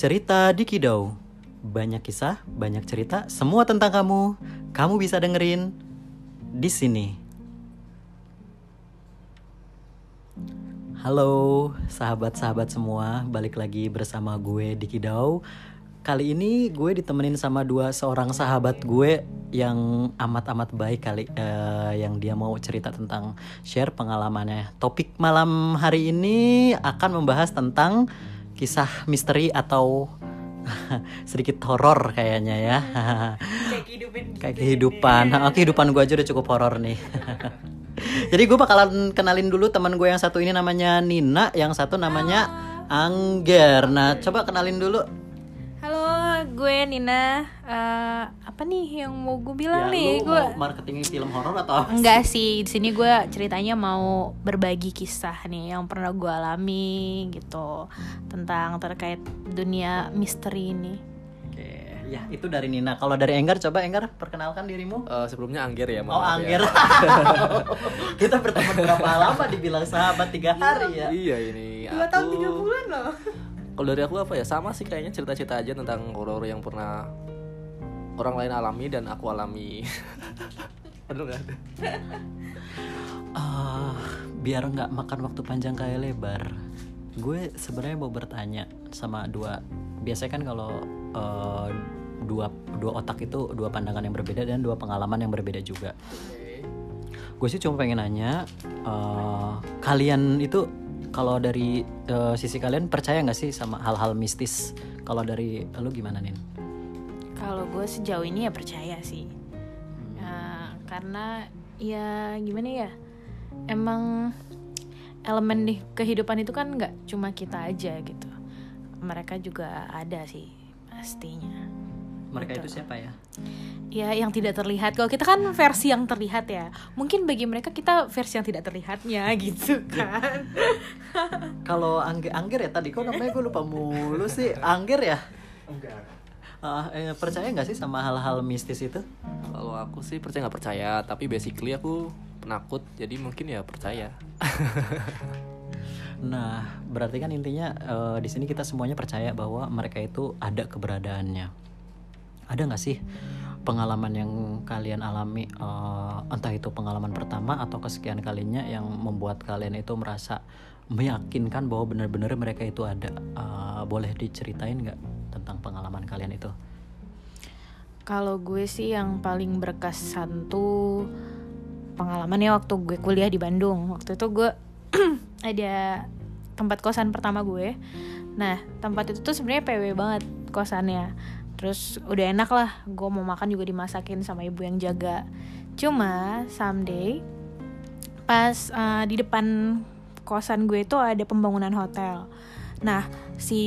Cerita di Kidau. Banyak kisah, banyak cerita, semua tentang kamu. Kamu bisa dengerin di sini. Halo sahabat-sahabat semua, balik lagi bersama gue di Kidau. Kali ini gue ditemenin sama dua seorang sahabat gue yang amat-amat baik kali eh, yang dia mau cerita tentang share pengalamannya. Topik malam hari ini akan membahas tentang kisah misteri atau sedikit horor kayaknya ya. kayak kehidupan gitu Kayak kehidupan. Ah, kehidupan gue aja udah cukup horor nih. Jadi gue bakalan kenalin dulu teman gue yang satu ini namanya Nina, yang satu namanya Angger. Nah, coba kenalin dulu. halo gue Nina Eh, apa nih yang mau gue bilang Ya, nih lu gue mau marketing film horor atau apa? enggak sih di sini gue ceritanya mau berbagi kisah nih yang pernah gue alami gitu tentang terkait dunia misteri ini Oke, ya itu dari Nina. Kalau dari Enggar, coba Enggar perkenalkan dirimu. Eh, sebelumnya Angger ya, mohon Oh, ya. Angger. Kita berteman berapa lama dibilang sahabat tiga hari ya. Iya ini. aku, bulan loh Kalau dari aku apa ya sama sih kayaknya cerita-cerita aja tentang horor yang pernah orang lain alami dan aku alami. Aduh nggak ada. Ah, biar nggak makan waktu panjang kayak lebar. Gue sebenarnya mau bertanya sama dua. Biasanya kan kalau eh, dua dua otak itu dua pandangan yang berbeda dan dua pengalaman yang berbeda juga. Gue sih cuma pengen nanya eh, kalian itu kalau dari eh, sisi kalian percaya nggak sih sama hal-hal mistis? Kalau dari lu gimana nih kalau gue sejauh ini ya percaya sih. Eh, karena ya gimana ya emang elemen di kehidupan itu kan nggak cuma kita aja gitu. Mereka juga ada sih pastinya. Mereka itu siapa ya? Ya yang tidak terlihat. Kalau kita kan versi yang terlihat ya. Mungkin bagi mereka kita versi yang tidak terlihatnya gitu kan. Kalau Angger, Angger ya tadi kok namanya gue lupa mulu sih. Angger ya Ah, eh, percaya nggak sih sama hal-hal mistis itu Kalau aku sih percaya nggak percaya, tapi basically aku penakut, jadi mungkin ya percaya. Nah, berarti kan intinya eh, di sini kita semuanya percaya bahwa mereka itu ada keberadaannya. Ada nggak sih pengalaman yang kalian alami, eh, entah itu pengalaman pertama atau kesekian kalinya yang membuat kalian itu merasa meyakinkan bahwa benar-benar mereka itu ada? Eh, boleh diceritain nggak tentang pengalaman kalian itu? kalau gue sih yang paling berkesan tuh pengalamannya waktu gue kuliah di Bandung waktu itu gue ada tempat kosan pertama gue nah tempat itu tuh sebenarnya PW banget kosannya terus udah enak lah gue mau makan juga dimasakin sama ibu yang jaga cuma someday pas uh, di depan kosan gue itu ada pembangunan hotel. Nah si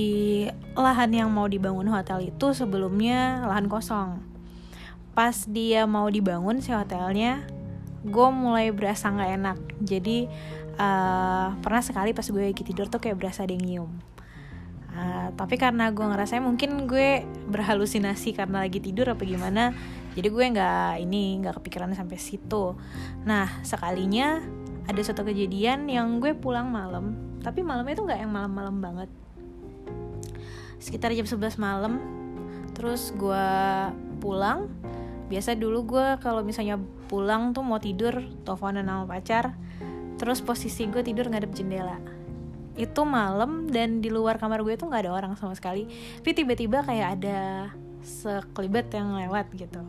lahan yang mau dibangun hotel itu sebelumnya lahan kosong. Pas dia mau dibangun si hotelnya gue mulai berasa nggak enak. Jadi uh, pernah sekali pas gue lagi tidur tuh kayak berasa ada yang nyium. Uh, tapi karena gue ngerasa mungkin gue berhalusinasi karena lagi tidur apa gimana jadi gue nggak ini nggak kepikiran sampai situ. Nah sekalinya ada suatu kejadian yang gue pulang malam tapi malamnya tuh nggak yang malam-malam banget. Sekitar jam 11 malam terus gue pulang. Biasa dulu gue kalau misalnya pulang tuh mau tidur teleponan sama pacar. Terus posisi gue tidur ngadep jendela. Itu malam dan di luar kamar gue tuh nggak ada orang sama sekali. Tapi tiba-tiba kayak ada sekelibet yang lewat gitu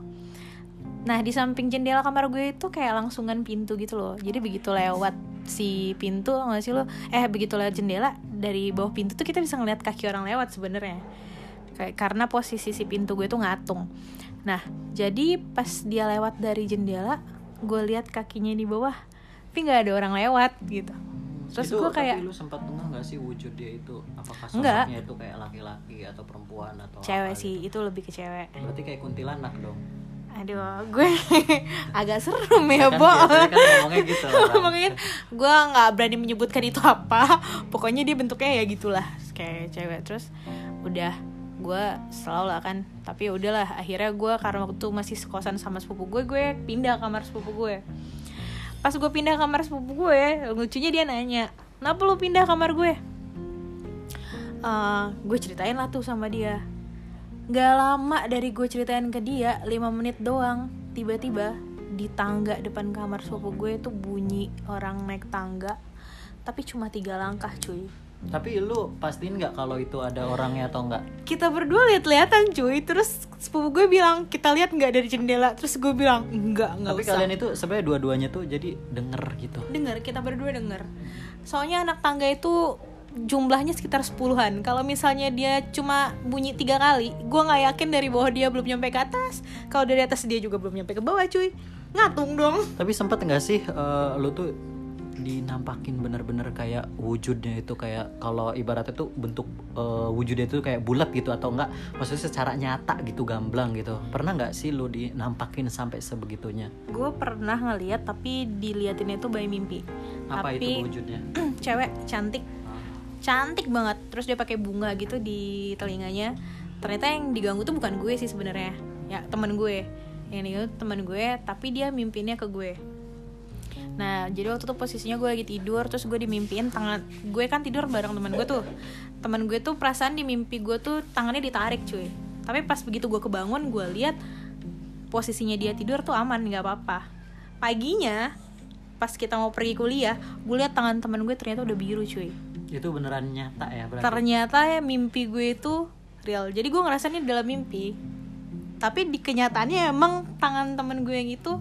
nah di samping jendela kamar gue itu kayak langsungan pintu gitu loh. Jadi begitu lewat si pintu nggak sih lo? Eh begitu lewat jendela dari bawah pintu tuh kita bisa ngeliat kaki orang lewat sebenarnya. Kayak karena posisi si pintu gue tuh ngatung. Nah jadi pas dia lewat dari jendela gue lihat kakinya di bawah tapi nggak ada orang lewat gitu. Terus Itu, gue kayak tapi lu sempat ngeh nggak sih wujud dia itu? Apakah Enggak. sosoknya itu kayak laki-laki atau perempuan atau cewek apa sih gitu? itu lebih ke cewek. Berarti kayak kuntilanak dong aduh gue agak serem ya kan bo. kan ngomongnya gitu gue nggak berani menyebutkan itu apa. Pokoknya dia bentuknya ya gitulah kayak cewek. Terus udah gue selalu lah kan. Tapi ya udahlah akhirnya gue karena waktu masih sekosan sama sepupu gue gue pindah kamar sepupu gue pas gue pindah kamar sepupu gue lucunya dia nanya kenapa lu pindah kamar gue? Eh, gue ceritain lah tuh sama dia Gak lama dari gue ceritain ke dia 5 menit doang Tiba-tiba di tangga depan kamar sepupu gue tuh bunyi orang naik tangga. Tapi cuma tiga langkah cuy. Tapi lu pastiin nggak kalau itu ada orangnya atau enggak? Kita berdua lihat-lihatan cuy. Terus sepupu gue bilang kita lihat nggak dari jendela? Terus gue bilang enggak nggak Tapi usah. kalian itu sebenarnya dua-duanya tuh jadi denger gitu. Dengar, kita berdua denger. Soalnya anak tangga itu jumlahnya sekitar sepuluhan. Kalau misalnya dia cuma bunyi tiga kali Gue nggak yakin dari bawah dia belum nyampe ke atas. Kalau dari atas dia juga belum nyampe ke bawah cuy. Ngatung dong. Tapi sempet nggak sih eh, lu tuh dinampakin bener-bener kayak wujudnya itu kayak kalau ibaratnya tuh bentuk eh, wujudnya itu kayak bulat gitu atau enggak maksudnya secara nyata gitu gamblang gitu. Pernah nggak sih lu dinampakin sampai sebegitunya? Gue pernah ngeliat tapi diliatin itu by mimpi. Apa Tapi itu wujudnya? cewek cantik cantik banget. Terus dia pakai bunga gitu di telinganya. Ternyata yang diganggu tuh bukan gue sih sebenarnya. Ya teman gue. Yang diganggu tuh teman gue tapi dia mimpinnya ke gue. Nah jadi waktu itu posisinya gue lagi tidur terus gue dimimpiin tangan gue kan tidur bareng teman gue tuh. Teman gue tuh perasaan di mimpi gue tuh tangannya ditarik cuy. Tapi pas begitu gue kebangun gue lihat posisinya dia tidur tuh aman nggak apa-apa. Paginya pas kita mau pergi kuliah gue lihat tangan teman gue ternyata udah biru cuy itu beneran nyata ya berarti. Ternyata ya mimpi gue itu real. Jadi gue ngerasanya dalam mimpi. Tapi di kenyataannya emang tangan temen gue yang itu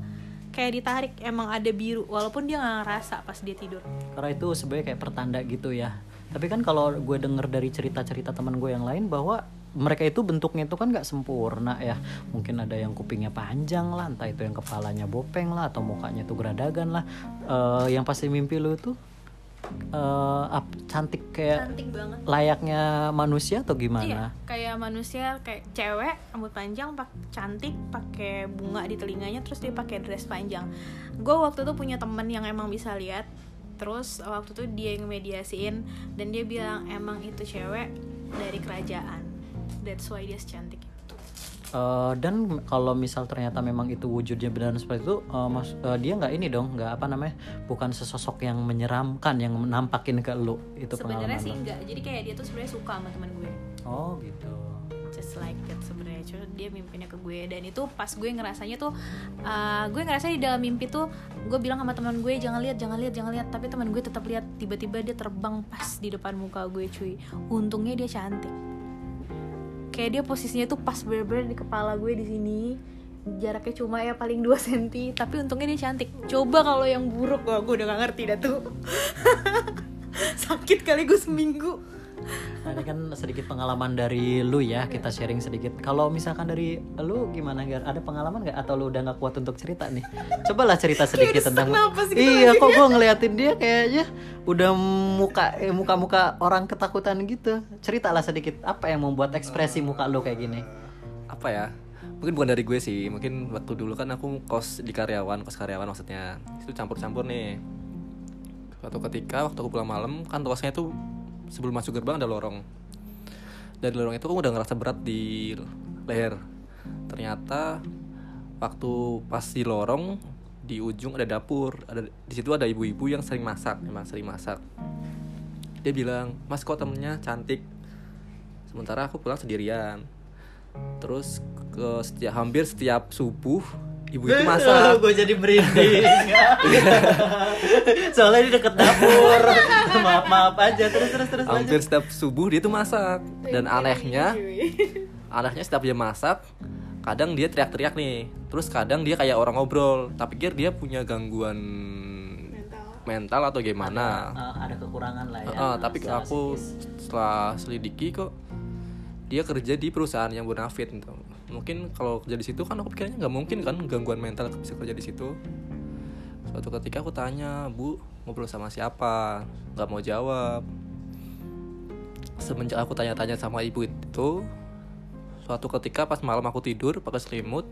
kayak ditarik. Emang ada biru walaupun dia nggak ngerasa pas dia tidur. Karena itu sebenarnya kayak pertanda gitu ya. Tapi kan kalau gue denger dari cerita-cerita teman gue yang lain bahwa mereka itu bentuknya itu kan nggak sempurna ya. Mungkin ada yang kupingnya panjang lah entah itu yang kepalanya bopeng lah atau mukanya tuh geradagan lah. Eh, yang pasti mimpi lu tuh eh, ap- cantik kayak cantik banget. layaknya manusia atau iya gimana kayak manusia kayak cewek rambut panjang pak cantik pakai bunga di telinganya terus dia pakai dress panjang. Gue waktu itu punya temen yang emang bisa lihat terus waktu itu dia yang mediasiin dan dia bilang emang itu cewek dari kerajaan. That's why dia secantik Eh, dan kalau misal ternyata memang itu wujudnya benar seperti itu, eh, mas, eh, dia nggak ini dong, nggak apa namanya, bukan sesosok yang menyeramkan, yang menampakin ke lu. Itu sebenarnya sih enggak jadi kayak dia tuh sebenarnya suka sama teman gue. Oh gitu. just like that sebenarnya. Cuma dia mimpinya ke gue. Dan itu pas gue ngerasanya tuh uh, gue ngerasa di dalam mimpi tuh gue bilang sama teman gue jangan lihat jangan lihat jangan lihat. Tapi teman gue tetap lihat tiba-tiba dia terbang pas di depan muka gue cuy. Untungnya dia cantik kayak dia posisinya tuh pas bener-bener di kepala gue di sini. Jaraknya cuma ya paling 2 cm tapi untungnya dia cantik. Coba kalau yang buruk gue udah gak ngerti dah tuh. Sakit kali gue seminggu Nah, ini kan sedikit pengalaman dari lu ya, kita sharing sedikit. Kalau misalkan dari lu gimana Gar? Ada pengalaman nggak atau lu udah nggak kuat untuk cerita nih? Cobalah cerita sedikit tentang. gitu iya, kok gue ngeliatin dia kayaknya udah muka eh, muka-muka orang ketakutan gitu. Ceritalah sedikit apa yang membuat ekspresi muka lu kayak gini. apa ya mungkin bukan dari gue sih mungkin waktu dulu kan aku kos di karyawan kos karyawan maksudnya itu campur-campur nih suatu ketika waktu aku pulang malam kan kosnya itu sebelum masuk gerbang ada lorong. Dari lorong itu aku udah ngerasa berat di leher. Ternyata waktu pas di lorong di ujung ada dapur. Ada di situ ada ibu-ibu yang sering masak emang sering masak. Dia bilang mas kok temennya cantik? Sementara aku pulang sendirian. Terus ke setiap hampir setiap subuh ibu itu masak gue jadi merinding. Soalnya di deket dapur. maaf maaf aja terus terus terus. hampir setiap subuh dia tuh masak dan anehnya anehnya setiap dia masak kadang dia teriak-teriak nih terus kadang dia kayak orang ngobrol tapi pikir dia punya gangguan mental atau gimana Eh, ada kekurangan lah ya. Heeh, tapi secara aku psikis. setelah selidiki kok dia kerja di perusahaan yang bonafit gitu. Mungkin kalau kerja di situ kan aku pikirnya nggak mungkin kan gangguan mental bisa kerja di situ. Suatu ketika aku tanya bu ngobrol sama siapa? Nggak mau jawab. Semenjak aku tanya-tanya sama ibu itu suatu ketika pas malam aku tidur pakai selimut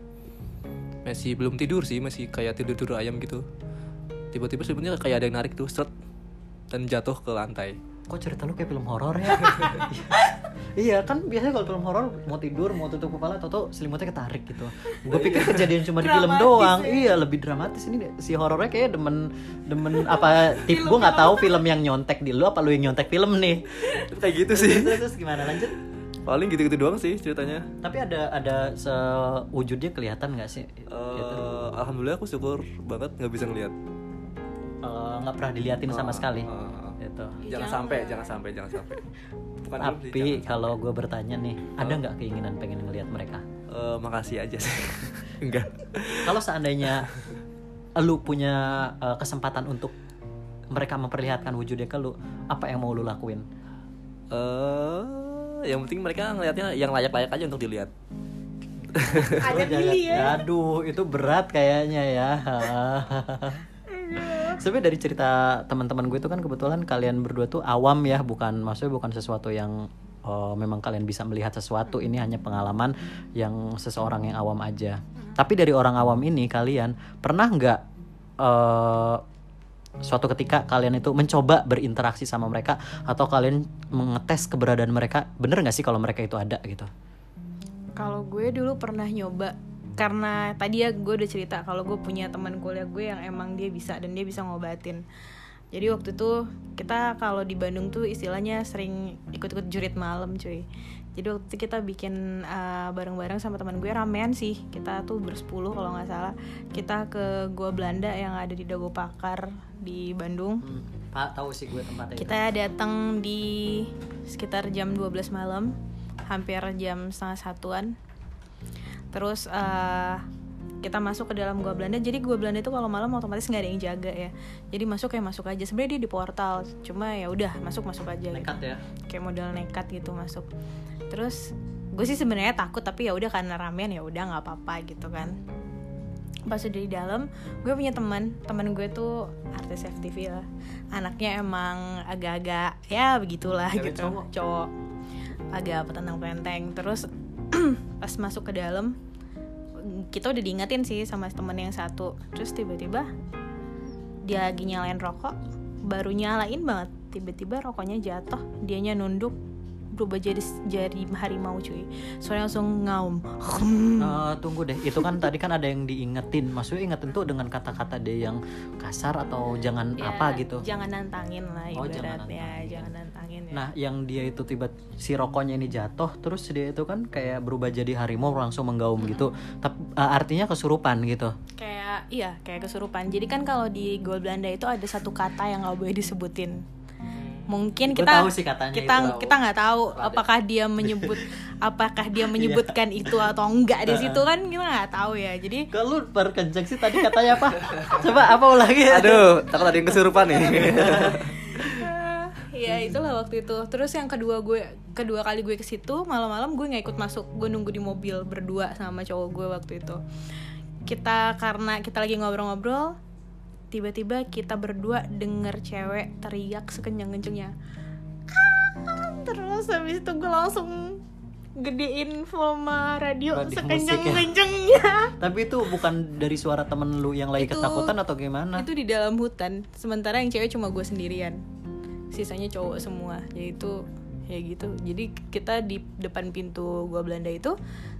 masih belum tidur sih masih kayak tidur tidur ayam gitu. Tiba-tiba selimutnya kayak ada yang narik tuh seret dan jatuh ke lantai. Kok cerita lu kayak film horor ya? Iya kan biasanya kalau film horor mau tidur mau tutup kepala atau selimutnya ketarik gitu. Gue pikir kejadian cuma di film doang. ya. Iya lebih dramatis ini deh. si horornya kayak demen demen apa tip gue nggak tahu film yang nyontek di lu apa lu yang nyontek film nih. kayak gitu sih Terus, terus gimana lanjut? paling gitu-gitu doang sih ceritanya Tapi ada ada sewujudnya kelihatan nggak sih? Gitu. Eh, alhamdulillah aku syukur banget nggak bisa ngeliat Eh, nggak pernah diliatin sama Ah, sekali. ah, ah. Gitu. jangan sampai jangan sampai jangan sampai Bukan sih, Tapi jangan kalau gue bertanya nih, ada nggak keinginan pengen ngelihat mereka? Eh, makasih aja sih enggak Kalau seandainya lu punya uh, kesempatan untuk mereka memperlihatkan wujudnya ke lu, apa yang mau lu lakuin? eh yang penting mereka ngelihatnya yang layak-layak aja untuk dilihat Ada jangan- ya. Aduh, itu berat kayaknya ya. Sebenarnya dari cerita teman-teman gue itu kan kebetulan kalian berdua tuh awam ya, bukan maksudnya bukan sesuatu yang uh, memang kalian bisa melihat sesuatu. Ini hanya pengalaman yang seseorang yang awam aja. Tapi dari orang awam ini kalian pernah nggak uh, suatu ketika kalian itu mencoba berinteraksi sama mereka atau kalian mengetes keberadaan mereka bener nggak sih kalau mereka itu ada gitu Kalau gue dulu pernah nyoba karena tadi ya gue udah cerita kalau gue punya teman kuliah gue yang emang dia bisa dan dia bisa ngobatin. Jadi waktu itu kita kalau di Bandung tuh istilahnya sering ikut-ikut jurit malam cuy. Jadi waktu itu kita bikin uh, bareng-bareng sama teman gue ramean sih. Kita tuh bersepuluh kalau nggak salah. Kita ke Gua Belanda yang ada di Dago Pakar di Bandung. Pak tahu sih gue tempatnya. Kita datang di sekitar jam 12 malam, hampir jam setengah satuan. Terus eh, kita masuk ke dalam gua Belanda. Jadi gua Belanda itu kalau malam otomatis nggak ada yang jaga ya. Jadi masuk kayak masuk aja. Sebenarnya dia di portal, cuma ya udah masuk masuk aja. gitu. nekat ya Kayak modal nekat gitu masuk. Terus gue sih sebenarnya takut tapi ya udah karena ramean ya udah nggak apa-apa gitu kan pas udah di dalam gue punya teman teman gue tuh artis FTV lah anaknya emang agak-agak ya begitulah gitu cowok? cowok agak petentang penteng terus pas masuk ke dalam kita udah diingetin sih sama temen yang satu. Terus tiba-tiba dia lagi nyalain rokok baru nyalain banget. Tiba-tiba rokoknya jatuh dianya nunduk berubah jadi jadi harimau cuy. Soalnya langsung ngaum. Eh, tunggu deh. Itu kan tadi kan ada yang diingetin. Maksudnya ingetin tuh dengan kata-kata dia yang kasar atau jangan Ya, apa gitu? jangan nantangin lah Oh, jangan nantangin. jangan nantangin ya. Nah yang dia itu tiba si rokoknya ini jatuh terus dia itu kan kayak berubah jadi harimau langsung menggaum gitu. Tapi eh, artinya kesurupan gitu. Kayak iya kayak kesurupan. Jadi kan kalau di Gol Belanda itu ada satu kata yang nggak boleh disebutin mungkin Gua kita tahu sih katanya kita itu. kita nggak tahu apakah dia menyebut apakah dia menyebutkan itu atau enggak di situ kan kita nggak tahu ya. Jadi kalau lu perkenceng sih tadi katanya apa? Coba apa ulangi? Aduh takut ada yang kesurupan nih. Ya itulah waktu itu. Terus yang kedua gue kedua kali gue ke situ malam-malam gue nggak ikut masuk. Gue nunggu di mobil berdua sama cowok gue waktu itu. Kita karena kita lagi ngobrol-ngobrol tiba-tiba kita berdua denger cewek teriak sekencang-kencangnya "Ah!" terus habis itu gue langsung gedein volume radio ya. sekencang-kencangnya tapi itu bukan dari suara temen lu yang lagi Itu- ketakutan atau gimana? itu di dalam hutan. Sementara yang cewek cuma gue sendirian. Sisanya cowok semua. Yaitu ya gitu. Jadi kita di depan pintu gua Belanda itu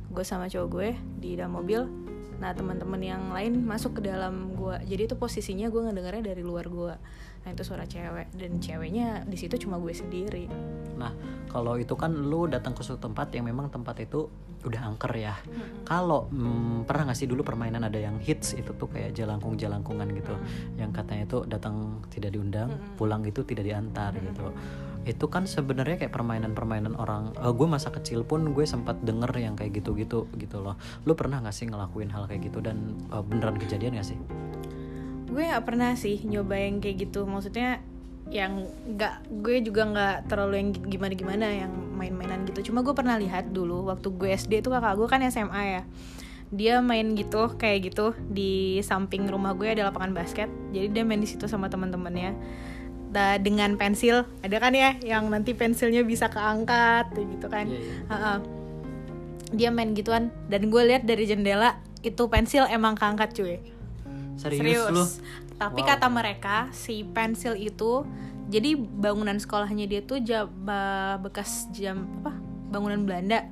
gue sama cowok gue di dalam mobil nah teman-teman yang lain masuk ke dalam gua. Jadi itu posisinya gue ngedengarnya dari luar gua. Nah itu suara cewek. Dan ceweknya di situ cuma gue sendiri. Nah, kalau itu kan lu datang ke suatu tempat yang memang tempat itu udah angker ya. Kalau mm, pernah nggak sih dulu permainan ada yang hits itu tuh kayak jalangkung jalangkungan gitu, yang katanya itu datang tidak diundang, pulang itu tidak diantar gitu. Itu kan sebenarnya kayak permainan-permainan orang. gue masa kecil pun gue sempat denger yang kayak gitu-gitu gitu loh. Lu pernah nggak sih ngelakuin hal kayak gitu dan eh, beneran kejadian gak sih? gue nggak pernah sih nyoba yang kayak gitu maksudnya yang nggak gue juga nggak terlalu yang gimana gimana yang main-mainan gitu cuma gue pernah lihat dulu waktu gue SD itu kakak gue kan SMA ya dia main gitu kayak gitu di samping rumah gue ada lapangan basket jadi dia main di situ sama teman-temannya Da- dengan pensil ada kan ya yang nanti pensilnya bisa keangkat gitu kan Iya, iya. Ha-ha. dia main gituan dan gue lihat dari jendela itu pensil emang keangkat cuy Serius, lu? tapi Wow. kata mereka si pensil itu jadi bangunan sekolahnya dia tuh ja- ba- bekas jam apa bangunan Belanda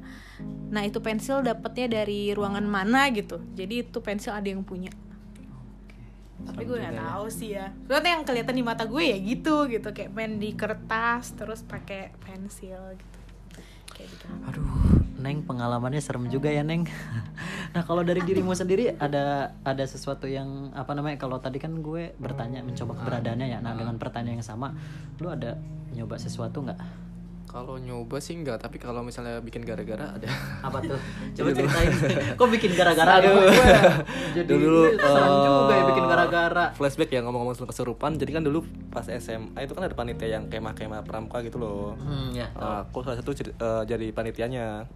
nah itu pensil dapatnya dari ruangan mana gitu jadi itu pensil ada yang punya tapi gue nggak tahu sih ya soalnya yang kelihatan di mata gue ya gitu gitu kayak main di kertas terus pakai pensil gitu kayak gitu Aduh, Neng pengalamannya serem juga ya Neng. nah kalau dari dirimu sendiri ada ada sesuatu yang apa namanya? Kalau tadi kan gue bertanya mencoba keberadaannya ya. Nah dengan pertanyaan yang sama, lu ada nyoba sesuatu nggak? Kalau nyoba sih enggak, tapi kalau misalnya bikin gara-gara ada. Apa tuh? Coba ceritain. Kok bikin gara-gara Aduh. Jadi Dulu, serem eh, juga ya bikin gara-gara. Flashback ya ngomong-ngomong soal kesurupan. Jadi kan dulu pas SMA itu kan ada panitia yang kemah-kemah pramuka gitu loh. Hmm, ya. Nah, aku salah satu jadi, eh, jadi panitianya.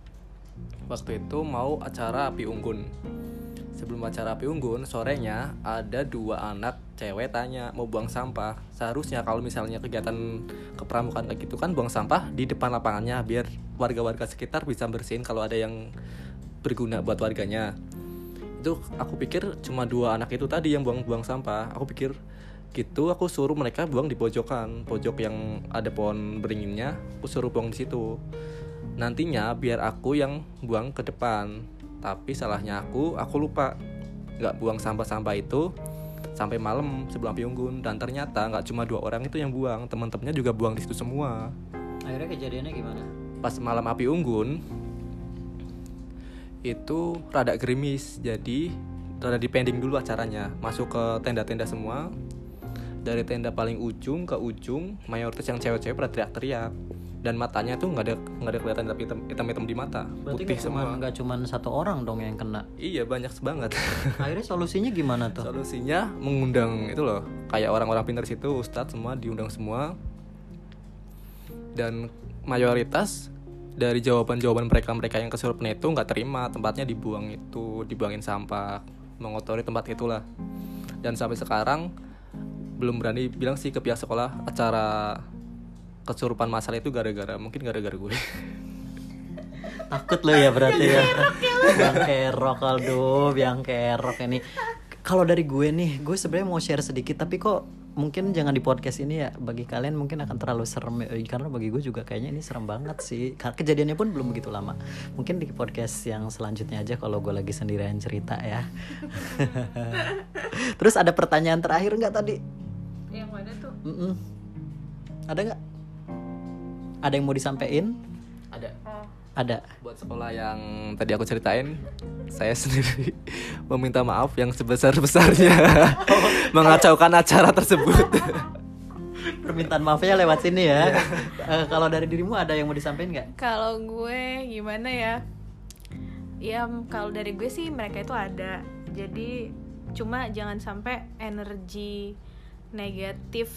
Waktu itu mau acara api unggun. Sebelum acara api unggun, sorenya ada dua anak cewek tanya mau buang sampah. Seharusnya kalau misalnya kegiatan kepramukaan kayak gitu kan buang sampah di depan lapangannya biar warga-warga sekitar bisa bersihin kalau ada yang berguna buat warganya. Itu aku pikir cuma dua anak itu tadi yang buang-buang sampah. Aku pikir gitu aku suruh mereka buang di pojokan, pojok yang ada pohon beringinnya, aku suruh buang di situ nantinya biar aku yang buang ke depan tapi salahnya aku aku lupa. Nggak buang sampah-sampah itu sampai malam sebelum api unggun. Dan ternyata nggak cuma dua orang itu yang buang teman-temannya juga buang di situ semua. Akhirnya kejadiannya gimana? pas malam api unggun itu rada gerimis. Jadi rada dipending dulu acaranya. Masuk ke tenda-tenda semua. Dari tenda paling ujung ke ujung mayoritas yang cewek-cewek pada teriak-teriak dan matanya tuh nggak ada nggak ada kelihatan tapi hitam hitam, hitam di mata. Berarti putih cuman semua. nggak cuman satu orang dong yang kena. iya banyak banget. Akhirnya solusinya gimana tuh? solusinya mengundang itu loh kayak orang-orang pintar situ ustadz semua diundang semua. Dan mayoritas dari jawaban-jawaban mereka-mereka yang kesurupan itu nggak terima tempatnya dibuang itu dibuangin sampah mengotori tempat itulah. Dan sampai sekarang belum berani bilang sih ke pihak sekolah acara kesurupan masal itu gara-gara mungkin gara-gara gue Takut lo ya berarti ya. Yang kerok Aldo, yang kerok ini. Kalau dari gue nih, gue sebenarnya mau share sedikit tapi kok mungkin jangan di podcast ini ya. Bagi kalian mungkin akan terlalu serem ya. karena bagi gue juga kayaknya ini serem banget sih. Karena kejadiannya pun belum begitu lama. Mungkin di podcast yang selanjutnya aja kalau gue lagi sendirian cerita ya. Terus ada pertanyaan terakhir nggak tadi? yang mana tuh Mm-mm. Ada nggak? Ada yang mau disampaikan? ada oh Ada. buat sekolah yang tadi aku ceritain saya sendiri meminta maaf yang sebesar-besarnya mengacaukan acara tersebut Permintaan maafnya lewat sini ya. Eh, kalau dari dirimu ada yang mau disampaikan nggak? Kalau gue gimana ya? Ya kalau dari gue sih mereka itu ada. Jadi cuma jangan sampai energi negatif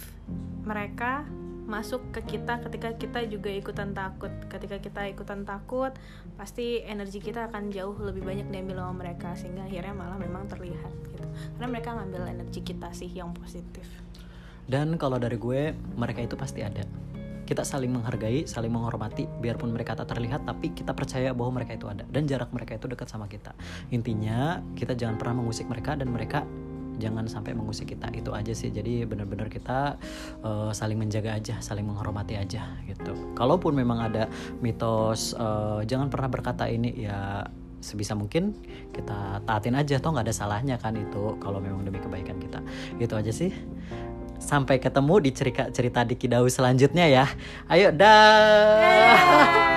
mereka masuk ke kita ketika kita juga ikutan takut. Ketika kita ikutan takut, pasti energi kita akan jauh lebih banyak diambil sama mereka sehingga akhirnya malah memang terlihat gitu. Karena mereka ngambil energi kita sih yang positif. Dan kalau dari gue, mereka itu pasti ada. Kita saling menghargai, saling menghormati, biarpun mereka tak terlihat, tapi kita percaya bahwa mereka itu ada. Dan jarak mereka itu dekat sama kita. Intinya, kita jangan pernah mengusik mereka dan mereka jangan sampai mengusik kita. Itu aja sih. Jadi benar-benar kita eh, saling menjaga aja, saling menghormati aja gitu. Kalaupun memang ada mitos, eh, jangan pernah berkata ini ya sebisa mungkin kita taatin aja toh nggak ada salahnya kan itu kalau memang demi kebaikan kita gitu aja sih sampai ketemu di cerita cerita di Kidau selanjutnya ya ayo dah